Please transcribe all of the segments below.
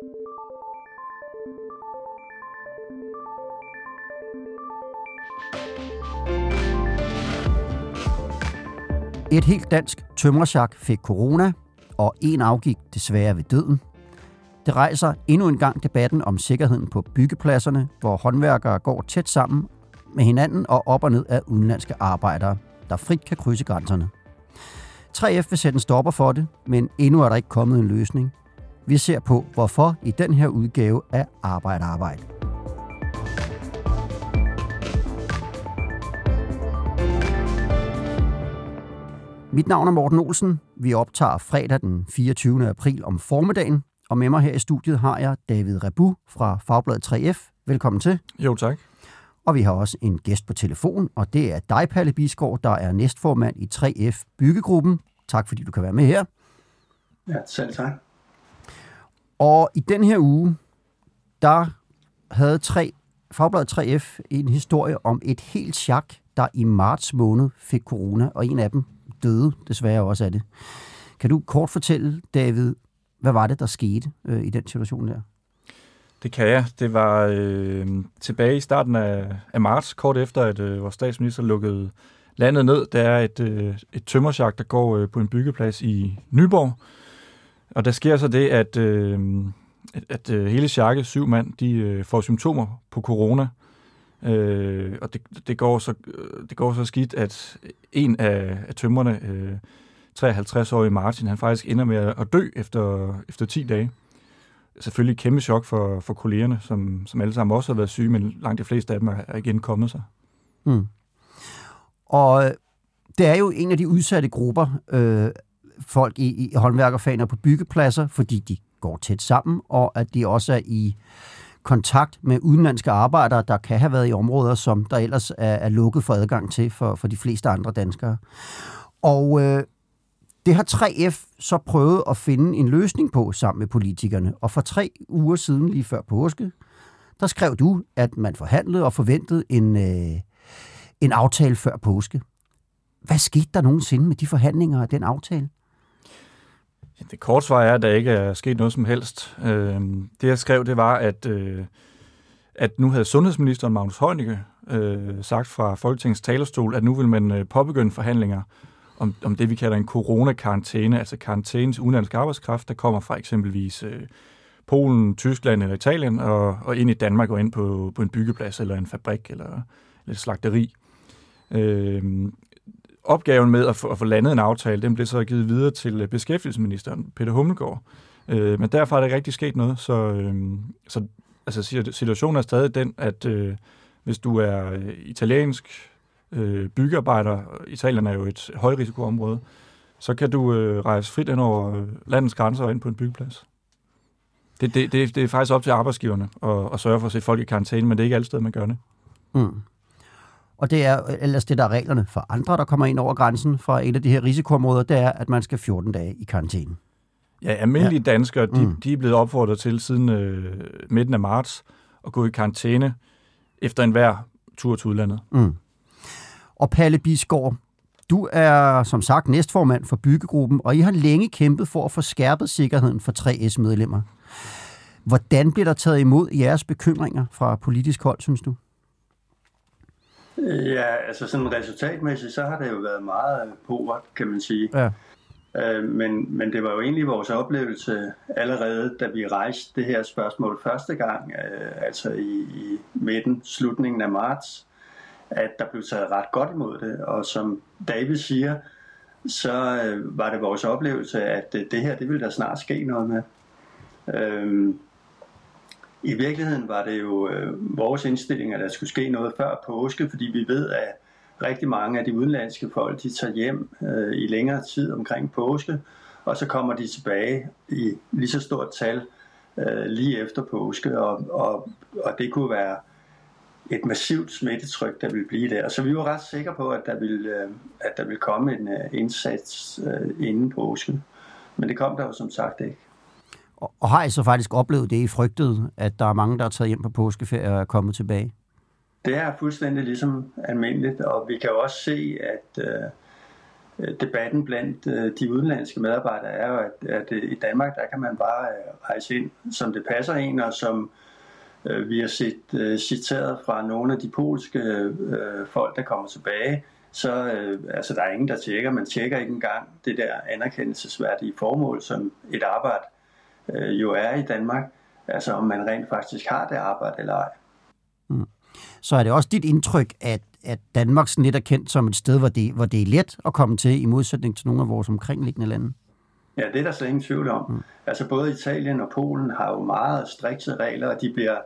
Et helt dansk tømmersjak fik corona, og en afgik desværre ved døden. Det rejser endnu en gang debatten om sikkerheden på byggepladserne, hvor håndværkere går tæt sammen med hinanden og op og ned af udenlandske arbejdere, der frit kan krydse grænserne. 3F vil sætte en stopper for det, men endnu er der ikke kommet en løsning. Vi ser på, hvorfor i den her udgave af Arbejde Arbejde. Mit navn er Morten Olsen. Vi optager fredag den 24. april om formiddagen, og med mig her i studiet har jeg David Rebu fra Fagbladet 3F. Velkommen til. Jo, tak. Og vi har også en gæst på telefon, og det er dig, Palle Bisgaard, der er næstformand i 3F Byggegruppen. Tak fordi du kan være med her. Ja, selv tak. Og i den her uge, der havde 3, Fagbladet 3F en historie om et helt chak, der i marts måned fik corona, og en af dem døde desværre også af det. Kan du kort fortælle, David, hvad var det, der skete øh, i den situation der? Det kan jeg. Det var øh, tilbage i starten af, af marts, kort efter, at øh, vores statsminister lukkede landet ned. Der er et, øh, et tømmersjak, der går øh, på en byggeplads i Nyborg. Og der sker så det, at, øh, at, at øh, hele sjakke, syv mand, de øh, får symptomer på corona. Øh, og det, det, går så, øh, det går så skidt, at en af, af tømmerne, øh, 53-årige Martin, han faktisk ender med at dø efter, efter 10 dage. Selvfølgelig et kæmpe chok for, for kollegerne, som, som alle sammen også har været syge, men langt de fleste af dem er igen kommet sig. Mm. Og øh, det er jo en af de udsatte grupper, øh, folk i, i håndværkerfagene på byggepladser, fordi de går tæt sammen, og at de også er i kontakt med udenlandske arbejdere, der kan have været i områder, som der ellers er, er lukket for adgang til for, for de fleste andre danskere. Og øh, det har 3F så prøvet at finde en løsning på sammen med politikerne. Og for tre uger siden, lige før påske, der skrev du, at man forhandlede og forventede en, øh, en aftale før påske. Hvad skete der nogensinde med de forhandlinger og den aftale? Det kort svar er, at der ikke er sket noget som helst. Øh, det jeg skrev, det var, at, øh, at nu havde sundhedsministeren Magnus Heunicke øh, sagt fra Folketingets talerstol, at nu vil man øh, påbegynde forhandlinger om, om det, vi kalder en coronakarantæne, altså karantæne til udenlandsk arbejdskraft, der kommer fra eksempelvis øh, Polen, Tyskland eller Italien, og, og ind i Danmark og ind på, på en byggeplads eller en fabrik eller, eller et slagteri. Øh, opgaven med at få, at få landet en aftale, den blev så givet videre til øh, beskæftigelsesministeren, Peter Hummelgaard. Øh, men derfor er der ikke rigtig sket noget, så, øh, så altså, situationen er stadig den, at øh, hvis du er øh, italiensk øh, byggearbejder, Italien er jo et højrisikoområde, så kan du øh, rejse frit ind over øh, landets grænser og ind på en byggeplads. Det, det, det, det er faktisk op til arbejdsgiverne at, at sørge for at sætte folk i karantæne, men det er ikke altid, man gør det. Mm. Og det er ellers det, der er reglerne for andre, der kommer ind over grænsen fra et af de her risikoområder, det er, at man skal 14 dage i karantæne. Ja, almindelige ja. danskere, de, mm. de er blevet opfordret til siden øh, midten af marts at gå i karantæne efter enhver tur til udlandet. Mm. Og Palle Bisgaard, du er som sagt næstformand for byggegruppen, og I har længe kæmpet for at få skærpet sikkerheden for 3S-medlemmer. Hvordan bliver der taget imod jeres bekymringer fra politisk hold, synes du? Ja, altså sådan resultatmæssigt, så har det jo været meget povert, kan man sige. Ja. Øh, men, men det var jo egentlig vores oplevelse allerede, da vi rejste det her spørgsmål første gang, øh, altså i, i midten, slutningen af marts, at der blev taget ret godt imod det. Og som David siger, så øh, var det vores oplevelse, at det, det her, det ville der snart ske noget med. Øh, i virkeligheden var det jo øh, vores indstilling, at der skulle ske noget før påske, fordi vi ved, at rigtig mange af de udenlandske folk, de tager hjem øh, i længere tid omkring påske, og så kommer de tilbage i lige så stort tal øh, lige efter påske, og, og, og det kunne være et massivt smittetryk, der ville blive der. Så vi var ret sikre på, at der ville, øh, at der ville komme en øh, indsats øh, inden påske. Men det kom der jo som sagt ikke. Og, og har I så faktisk oplevet det, I frygtede, at der er mange, der er taget hjem på påskeferie og er kommet tilbage? Det er fuldstændig ligesom almindeligt, og vi kan jo også se, at, øh, debatten blandt øh, de udenlandske medarbejdere er jo, at, at øh, i Danmark, der kan man bare øh, rejse ind, som det passer en, og som vi har set citeret fra nogle af de polske folk, der kommer tilbage, så øh, altså, der er ingen, der tjekker. Man tjekker ikke engang det der anerkendelsesværdige formål, som et arbejde øh, jo er i Danmark. Altså om man rent faktisk har det arbejde eller ej. Mm. Så er det også dit indtryk, at, at Danmark sådan lidt er kendt som et sted, hvor det, hvor det er let at komme til, i modsætning til nogle af vores omkringliggende lande? Ja, det er der slet ingen tvivl om. Mm. Altså både Italien og Polen har jo meget strikse regler, og de bliver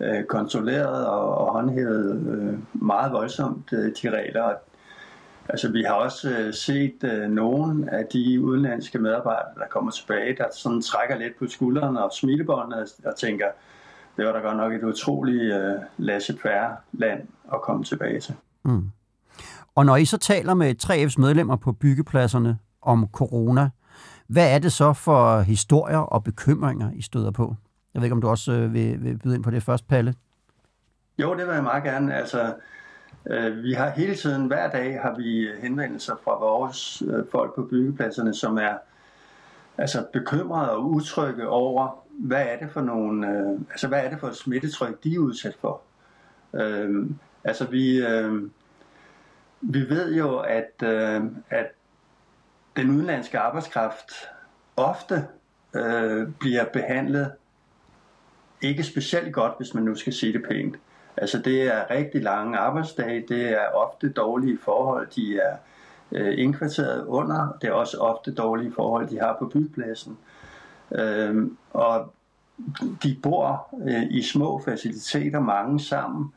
øh, kontrolleret og, og håndhævet øh, meget voldsomt, øh, de regler. Altså, vi har også øh, set øh, nogle af de udenlandske medarbejdere, der kommer tilbage, der sådan trækker lidt på skuldrene og smilebåndet og tænker, det var da godt nok et utroligt øh, laissez-faire land at komme tilbage til. Mm. Og når I så taler med 3F's medlemmer på byggepladserne om corona, hvad er det så for historier og bekymringer, I støder på? Jeg ved ikke, om du også øh, vil, vil byde ind på det først, Palle? Jo, det vil jeg meget gerne. Altså, Øh, vi har hele tiden, hver dag har vi henvendelser fra vores øh, folk på byggepladserne, som er altså bekymrede og utrygge over, hvad er det for nogle, øh, altså hvad er det for et smittetryk, de er udsat for. Øh, altså vi, øh, vi ved jo, at, øh, at den udenlandske arbejdskraft ofte øh, bliver behandlet ikke specielt godt, hvis man nu skal sige det pænt. Altså det er rigtig lange arbejdsdage, det er ofte dårlige forhold, de er øh, indkvarteret under, det er også ofte dårlige forhold, de har på bypladsen. Øh, og de bor øh, i små faciliteter, mange sammen,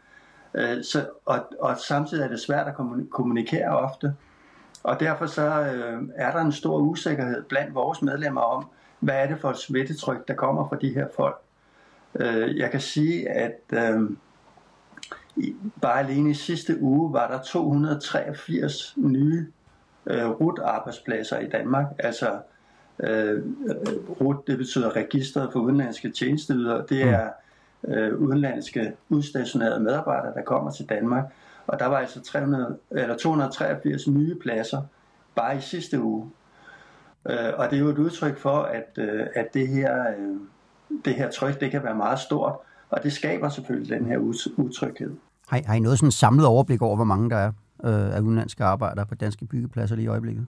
øh, så, og, og samtidig er det svært at kommunikere ofte. Og derfor så øh, er der en stor usikkerhed blandt vores medlemmer om, hvad er det for et smittetryk, der kommer fra de her folk. Øh, jeg kan sige, at øh, Bare alene i sidste uge var der 283 nye øh, RUT-arbejdspladser i Danmark. Altså øh, RUT, det betyder Registret for Udenlandske Tjenesteydere. Det er øh, udenlandske udstationerede medarbejdere, der kommer til Danmark. Og der var altså 300, eller 283 nye pladser bare i sidste uge. Øh, og det er jo et udtryk for, at, øh, at det, her, øh, det her tryk det kan være meget stort. Og det skaber selvfølgelig den her utryghed. Har, har I noget sådan samlet overblik over, hvor mange der er øh, af udenlandske arbejdere på danske byggepladser lige i øjeblikket?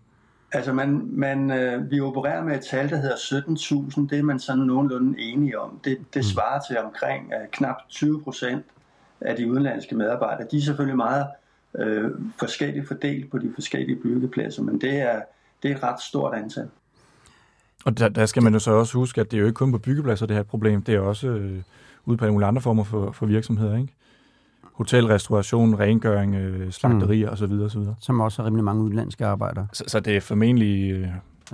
Altså, man, man, øh, vi opererer med et tal, der hedder 17.000. Det er man sådan nogenlunde enige om. Det, det mm. svarer til omkring øh, knap 20 procent af de udenlandske medarbejdere. De er selvfølgelig meget øh, forskelligt fordelt på de forskellige byggepladser, men det er, det er et ret stort antal. Og der, der skal man jo så også huske, at det er jo ikke kun på byggepladser, det her problem. Det er også øh, ude på nogle andre former for, for virksomheder, ikke? hotel, restauration, rengøring, øh, slagterier mm. osv. osv. Som også har rimelig mange udenlandske arbejdere. Så, så det er formentlig øh,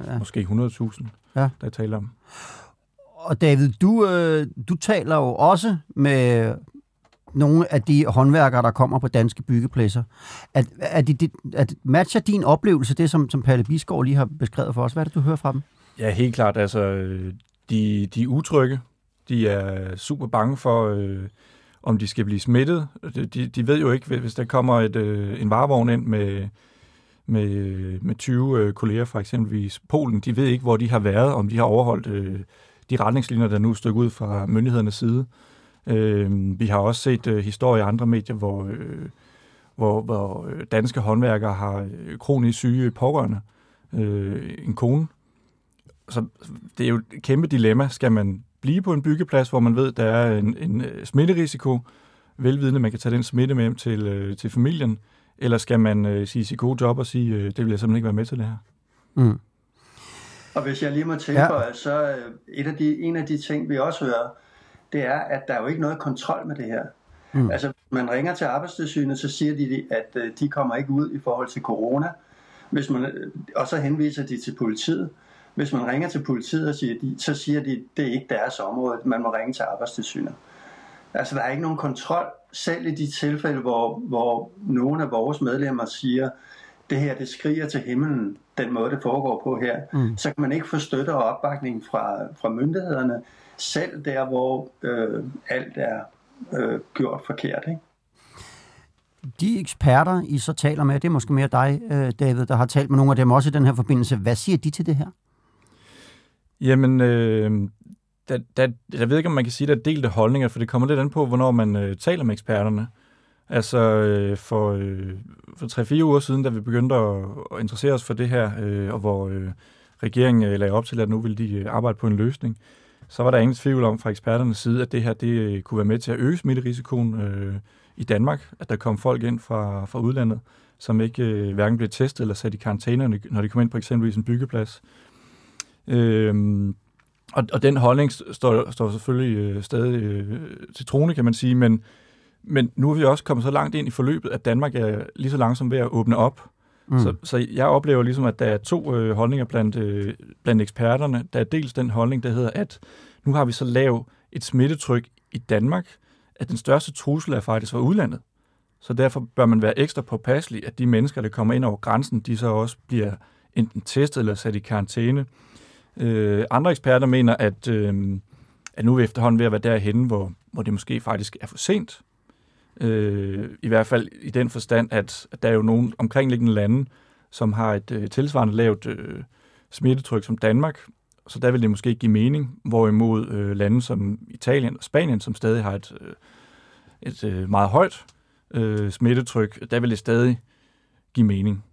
ja. måske 100.000, ja. der taler om. Og David, du, øh, du taler jo også med nogle af de håndværkere, der kommer på danske byggepladser. At, at, de, at matcher din oplevelse det, som, som Palle Bisgaard lige har beskrevet for os? Hvad er det, du hører fra dem? Ja, helt klart. Altså, de, de er utrygge. De er super bange for... Øh, om de skal blive smittet. De, de ved jo ikke, hvis der kommer et, øh, en varevogn ind med, med, med 20 øh, kolleger fra eksempelvis Polen, de ved ikke, hvor de har været, om de har overholdt øh, de retningslinjer, der nu er stykket ud fra myndighedernes side. Øh, vi har også set øh, historier i andre medier, hvor, øh, hvor, hvor øh, danske håndværkere har øh, kronisk syge pårørende. Øh, en kone. Så det er jo et kæmpe dilemma. Skal man blive på en byggeplads, hvor man ved, der er en, en øh, smitterisiko, velvidende, man kan tage den smitte med hjem til, øh, til familien, eller skal man øh, sige sit gode job og sige, øh, det vil jeg simpelthen ikke være med til det her? Mm. Og hvis jeg lige må tilføje, ja. så øh, et af de, en af de ting, vi også hører, det er, at der er jo ikke noget kontrol med det her. Mm. Altså, man ringer til arbejdstilsynet, så siger de, at de kommer ikke ud i forhold til corona, hvis man, og så henviser de til politiet. Hvis man ringer til politiet, og siger de, så siger de, det er ikke deres område, man må ringe til arbejdstilsynet. Altså der er ikke nogen kontrol, selv i de tilfælde, hvor, hvor nogle af vores medlemmer siger, det her det skriger til himlen, den måde det foregår på her, mm. så kan man ikke få støtte og opbakning fra, fra myndighederne, selv der, hvor øh, alt er øh, gjort forkert. Ikke? de eksperter, I så taler med, det er måske mere dig, øh, David, der har talt med nogle af dem også i den her forbindelse. Hvad siger de til det her? Jamen, øh, der, der, jeg ved ikke, om man kan sige, at der er delte holdninger, for det kommer lidt an på, hvornår man øh, taler med eksperterne. Altså øh, for, øh, for 3-4 uger siden, da vi begyndte at, at interessere os for det her, øh, og hvor øh, regeringen øh, lagde op til, at nu ville de øh, arbejde på en løsning, så var der ingen tvivl om fra eksperternes side, at det her det øh, kunne være med til at øge smitterisikoen øh, i Danmark, at der kom folk ind fra, fra udlandet, som ikke øh, hverken blev testet eller sat i karantæne, når de kom ind på eksempelvis en byggeplads. Øh, og, og den holdning står, står selvfølgelig øh, stadig øh, til trone, kan man sige, men, men nu er vi også kommet så langt ind i forløbet, at Danmark er lige så langsomt ved at åbne op. Mm. Så, så jeg oplever ligesom, at der er to øh, holdninger blandt, øh, blandt eksperterne. Der er dels den holdning, der hedder, at nu har vi så lavet et smittetryk i Danmark, at den største trussel er faktisk fra udlandet. Så derfor bør man være ekstra påpasselig, at de mennesker, der kommer ind over grænsen, de så også bliver enten testet eller sat i karantæne. Øh, andre eksperter mener, at, øh, at nu er vi efterhånden ved at være derhen, hvor, hvor det måske faktisk er for sent. Øh, I hvert fald i den forstand, at, at der er jo nogle omkringliggende lande, som har et øh, tilsvarende lavt øh, smittetryk som Danmark, så der vil det måske ikke give mening, hvorimod øh, lande som Italien og Spanien, som stadig har et, øh, et øh, meget højt øh, smittetryk, der vil det stadig give mening.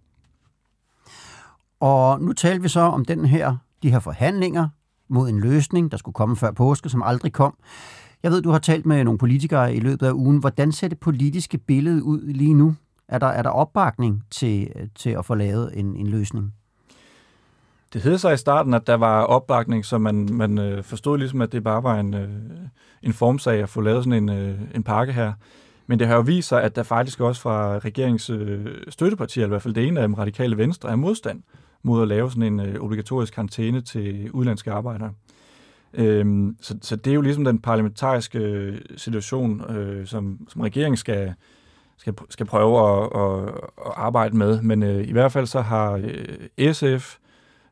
Og nu taler vi så om den her de her forhandlinger mod en løsning, der skulle komme før påske, som aldrig kom. Jeg ved, du har talt med nogle politikere i løbet af ugen. Hvordan ser det politiske billede ud lige nu? Er der, er der opbakning til, til at få lavet en, en løsning? Det hed sig i starten, at der var opbakning, så man, man øh, forstod ligesom, at det bare var en, øh, en formsag at få lavet sådan en, øh, en pakke her. Men det har jo vist sig, at der faktisk også fra regeringens øh, støttepartier, i hvert fald det ene af dem, radikale venstre, er modstand mod at lave sådan en øh, obligatorisk karantæne til udlandske arbejdere. Øhm, så, så det er jo ligesom den parlamentariske øh, situation, øh, som, som regeringen skal, skal, skal prøve at, at, at arbejde med. Men øh, i hvert fald så har øh, SF,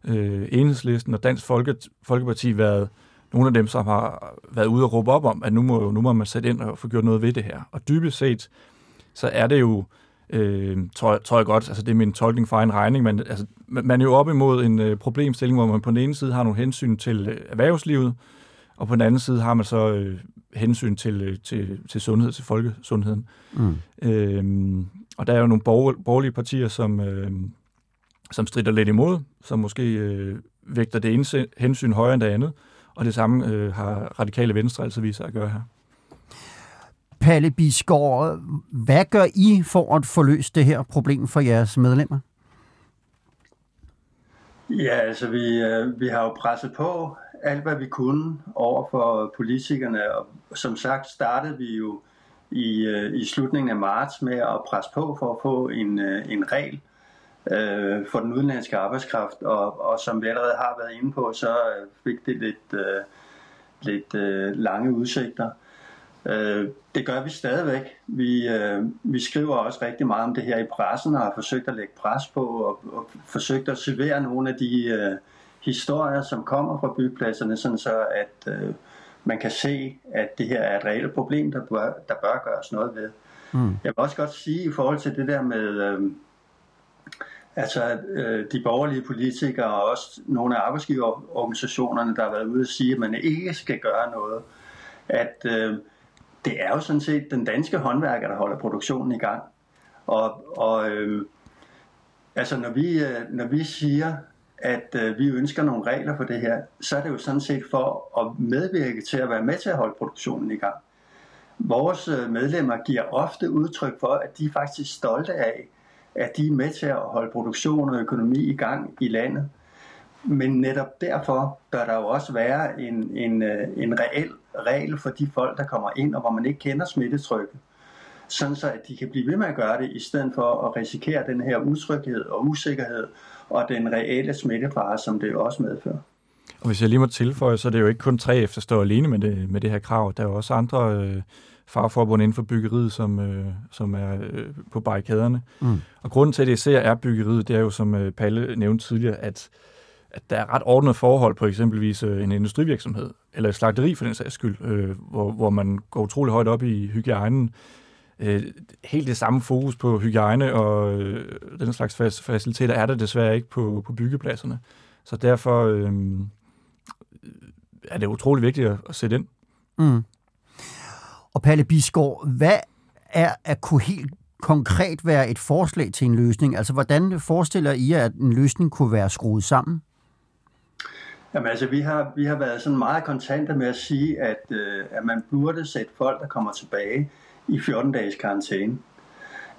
øh, Enhedslisten og Dansk Folke, Folkeparti været nogle af dem, som har været ude og råbe op om, at nu må, nu må man sætte ind og få gjort noget ved det her. Og dybest set, så er det jo øh, tror, tror jeg godt, altså det er min tolkning for en regning, men altså, man er jo op imod en øh, problemstilling, hvor man på den ene side har nogle hensyn til øh, erhvervslivet, og på den anden side har man så øh, hensyn til, øh, til, til sundhed, til folkesundheden. Mm. Øh, og der er jo nogle borger, borgerlige partier, som, øh, som strider lidt imod, som måske øh, vægter det ene hensyn højere end det andet, og det samme øh, har radikale venstre altså vist sig at gøre her. Palle Bisgaard, hvad gør I for at få løst det her problem for jeres medlemmer? Ja, altså vi, øh, vi har jo presset på alt, hvad vi kunne over for politikerne, og som sagt startede vi jo i, øh, i slutningen af marts med at presse på for at få en, øh, en regel øh, for den udenlandske arbejdskraft, og, og som vi allerede har været inde på, så fik det lidt, øh, lidt øh, lange udsigter. Øh, det gør vi stadigvæk. Vi, øh, vi skriver også rigtig meget om det her i pressen og har forsøgt at lægge pres på og, og forsøgt at servere nogle af de øh, historier, som kommer fra byggepladserne, sådan så at øh, man kan se, at det her er et reelt problem, der bør, der bør gøres noget ved. Mm. Jeg vil også godt sige i forhold til det der med... Øh, Altså øh, de borgerlige politikere og også nogle af arbejdsgiverorganisationerne, der har været ude og sige, at man ikke skal gøre noget. At øh, det er jo sådan set den danske håndværker, der holder produktionen i gang. Og, og øh, altså når vi, øh, når vi siger, at øh, vi ønsker nogle regler for det her, så er det jo sådan set for at medvirke til at være med til at holde produktionen i gang. Vores øh, medlemmer giver ofte udtryk for, at de er faktisk stolte af, at de er med til at holde produktion og økonomi i gang i landet. Men netop derfor bør der jo også være en, en, øh, en reel regel for de folk, der kommer ind, og hvor man ikke kender smittetrykket. Sådan så, at de kan blive ved med at gøre det, i stedet for at risikere den her utryghed og usikkerhed, og den reelle smittefare, som det jo også medfører. Og hvis jeg lige må tilføje, så er det jo ikke kun 3F, der står alene med det, med det her krav. Der er jo også andre øh, fagforbund inden for byggeriet, som, øh, som er øh, på barrikaderne. Mm. Og grunden til, at det især er byggeriet, det er jo, som øh, Palle nævnte tidligere, at at der er ret ordnet forhold på eksempelvis øh, en industrivirksomhed, eller et slagteri for den sags skyld, øh, hvor, hvor man går utrolig højt op i hygiejnen. øh, helt det samme fokus på hygiejne og øh, den slags faciliteter er der desværre ikke på, på byggepladserne. Så derfor øh, er det utrolig vigtigt at, at sætte ind. Mm. Og Palle Bisgaard, hvad er at kunne helt konkret være et forslag til en løsning? Altså, hvordan forestiller I jer, at en løsning kunne være skruet sammen? Jamen altså, vi har, vi har været sådan meget kontante med at sige, at, øh, at man burde sætte folk, der kommer tilbage i 14 dages karantæne.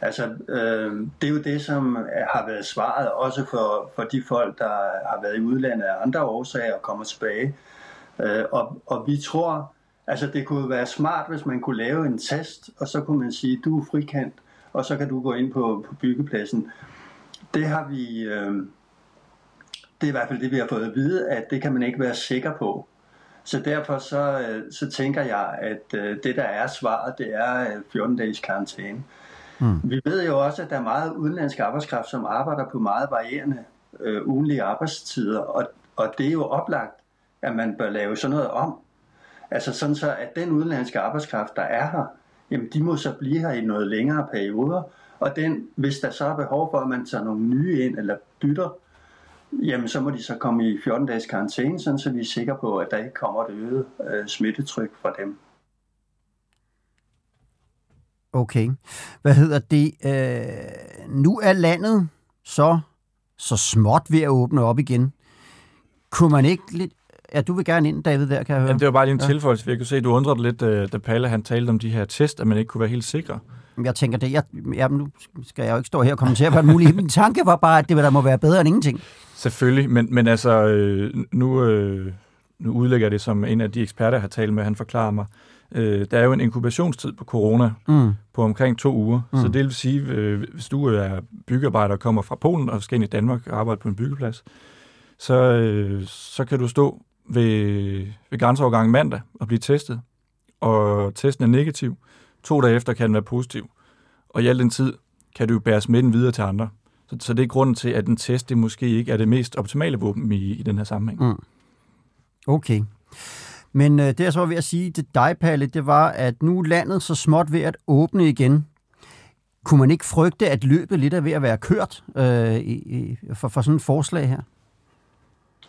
Altså, øh, det er jo det, som øh, har været svaret, også for, for de folk, der har været i udlandet af andre årsager og kommer tilbage. Øh, og, og vi tror, altså det kunne være smart, hvis man kunne lave en test, og så kunne man sige, du er frikant, og så kan du gå ind på, på byggepladsen. Det har vi, øh, det er i hvert fald det, vi har fået at vide, at det kan man ikke være sikker på. Så derfor så, øh, så tænker jeg, at øh, det der er svaret, det er 14 øh, dages karantæne. Mm. Vi ved jo også, at der er meget udenlandsk arbejdskraft, som arbejder på meget varierende øh, ugenlige arbejdstider, og, og det er jo oplagt, at man bør lave sådan noget om. Altså sådan så, at den udenlandske arbejdskraft, der er her, jamen de må så blive her i noget længere perioder, og den, hvis der så er behov for, at man tager nogle nye ind eller bytter, jamen så må de så komme i 14 dages karantæne, sådan så vi er sikre på, at der ikke kommer et øget øh, smittetryk fra dem. Okay. Hvad hedder det? Øh, nu er landet så, så småt ved at åbne op igen. Kunne man ikke lidt... Ja, du vil gerne ind, David, der, kan jeg høre. Jamen, det var bare lige en ja. tilføjelse. Jeg kunne se, at du undrede dig lidt, øh, da Palle han talte om de her test, at man ikke kunne være helt sikker. Jeg tænker det. Jeg, jeg, nu skal jeg jo ikke stå her og kommentere på alt muligt. Min tanke var bare, at det der må være bedre end ingenting. Selvfølgelig, men, men altså, øh, nu, øh, nu udlægger det som en af de eksperter, jeg har talt med, han forklarer mig, øh, der er jo en inkubationstid på corona mm. på omkring to uger. Mm. Så det vil sige, øh, hvis du er byggearbejder og kommer fra Polen og skal ind i Danmark og arbejde på en byggeplads, så, øh, så kan du stå ved, ved grænseovergangen mandag og blive testet, og testen er negativ. To dage efter kan den være positiv. Og i al den tid kan du bære smitten videre til andre. Så, så det er grunden til, at en test det måske ikke er det mest optimale våben i, i den her sammenhæng. Mm. Okay. Men øh, det jeg så var ved at sige til dig, Palle, det var, at nu er landet så småt ved at åbne igen. Kunne man ikke frygte, at løbet lidt er ved at være kørt øh, i, for, for sådan et forslag her?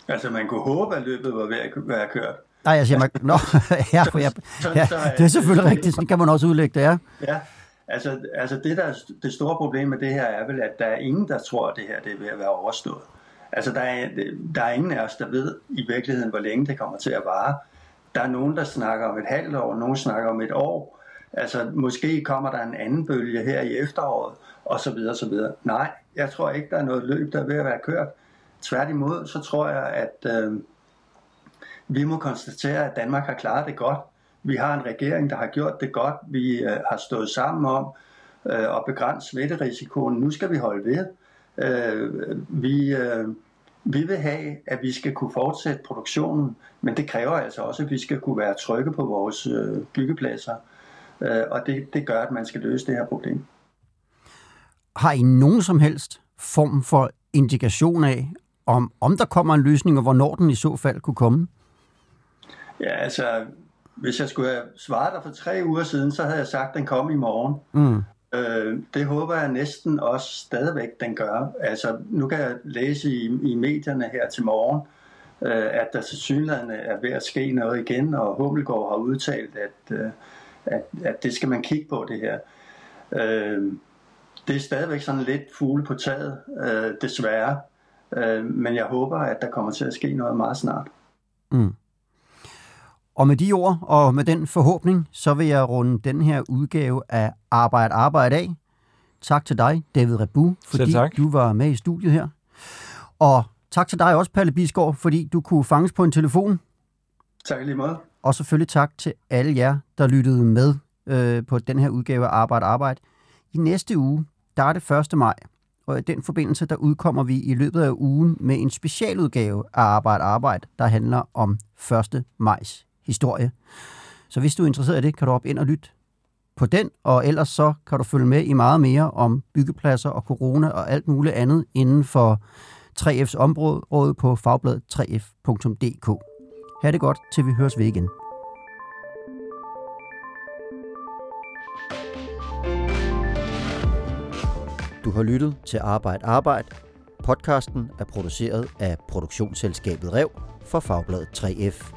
Altså, man kunne håbe, at løbet var ved at være kørt. Nej, jeg siger, mig... nå, ja, for jeg, ja, det er selvfølgelig rigtigt, sådan kan man også udlægge det, ja. Ja, altså, altså det, der det store problem med det her er vel, at der er ingen, der tror, at det her det er ved at være overstået. Altså, der er, der er ingen af os, der ved i virkeligheden, hvor længe det kommer til at vare. Der er nogen, der snakker om et halvt år, nogen snakker om et år. Altså, måske kommer der en anden bølge her i efteråret, og så videre, så videre. Nej, jeg tror ikke, der er noget løb, der er ved at være kørt. Tværtimod, så tror jeg, at øh, vi må konstatere, at Danmark har klaret det godt. Vi har en regering, der har gjort det godt. Vi øh, har stået sammen om øh, at begrænse smitterisikoen. Nu skal vi holde ved. Øh, vi, øh, vi vil have, at vi skal kunne fortsætte produktionen, men det kræver altså også, at vi skal kunne være trygge på vores øh, byggepladser. Øh, og det, det gør, at man skal løse det her problem. Har I nogen som helst form for indikation af, om, om der kommer en løsning, og hvornår den i så fald kunne komme? Ja, altså, hvis jeg skulle have svaret dig for tre uger siden, så havde jeg sagt, at den kom i morgen. Mm. Øh, det håber jeg næsten også stadigvæk, den gør. Altså, nu kan jeg læse i, i medierne her til morgen, øh, at der til synligheden er ved at ske noget igen, og Hummelgaard har udtalt, at, øh, at, at det skal man kigge på, det her. Øh, det er stadigvæk sådan lidt fugle på taget, øh, desværre. Øh, men jeg håber, at der kommer til at ske noget meget snart. Mm. Og med de ord og med den forhåbning, så vil jeg runde den her udgave af Arbejde Arbejde af. Tak til dig, David Rebu, fordi du var med i studiet her. Og tak til dig også, Palle Bisgaard, fordi du kunne fanges på en telefon. Tak lige meget. Og selvfølgelig tak til alle jer, der lyttede med øh, på den her udgave af Arbejde Arbejde. I næste uge, der er det 1. maj, og i den forbindelse, der udkommer vi i løbet af ugen med en specialudgave af Arbejde Arbejde, der handler om 1. majs historie. Så hvis du er interesseret i det, kan du op ind og lytte på den, og ellers så kan du følge med i meget mere om byggepladser og corona og alt muligt andet inden for 3F's område på fagbladet 3f.dk. Ha' det godt, til vi høres ved igen. Du har lyttet til Arbejde Arbejde. Podcasten er produceret af produktionsselskabet Rev for Fagbladet 3F.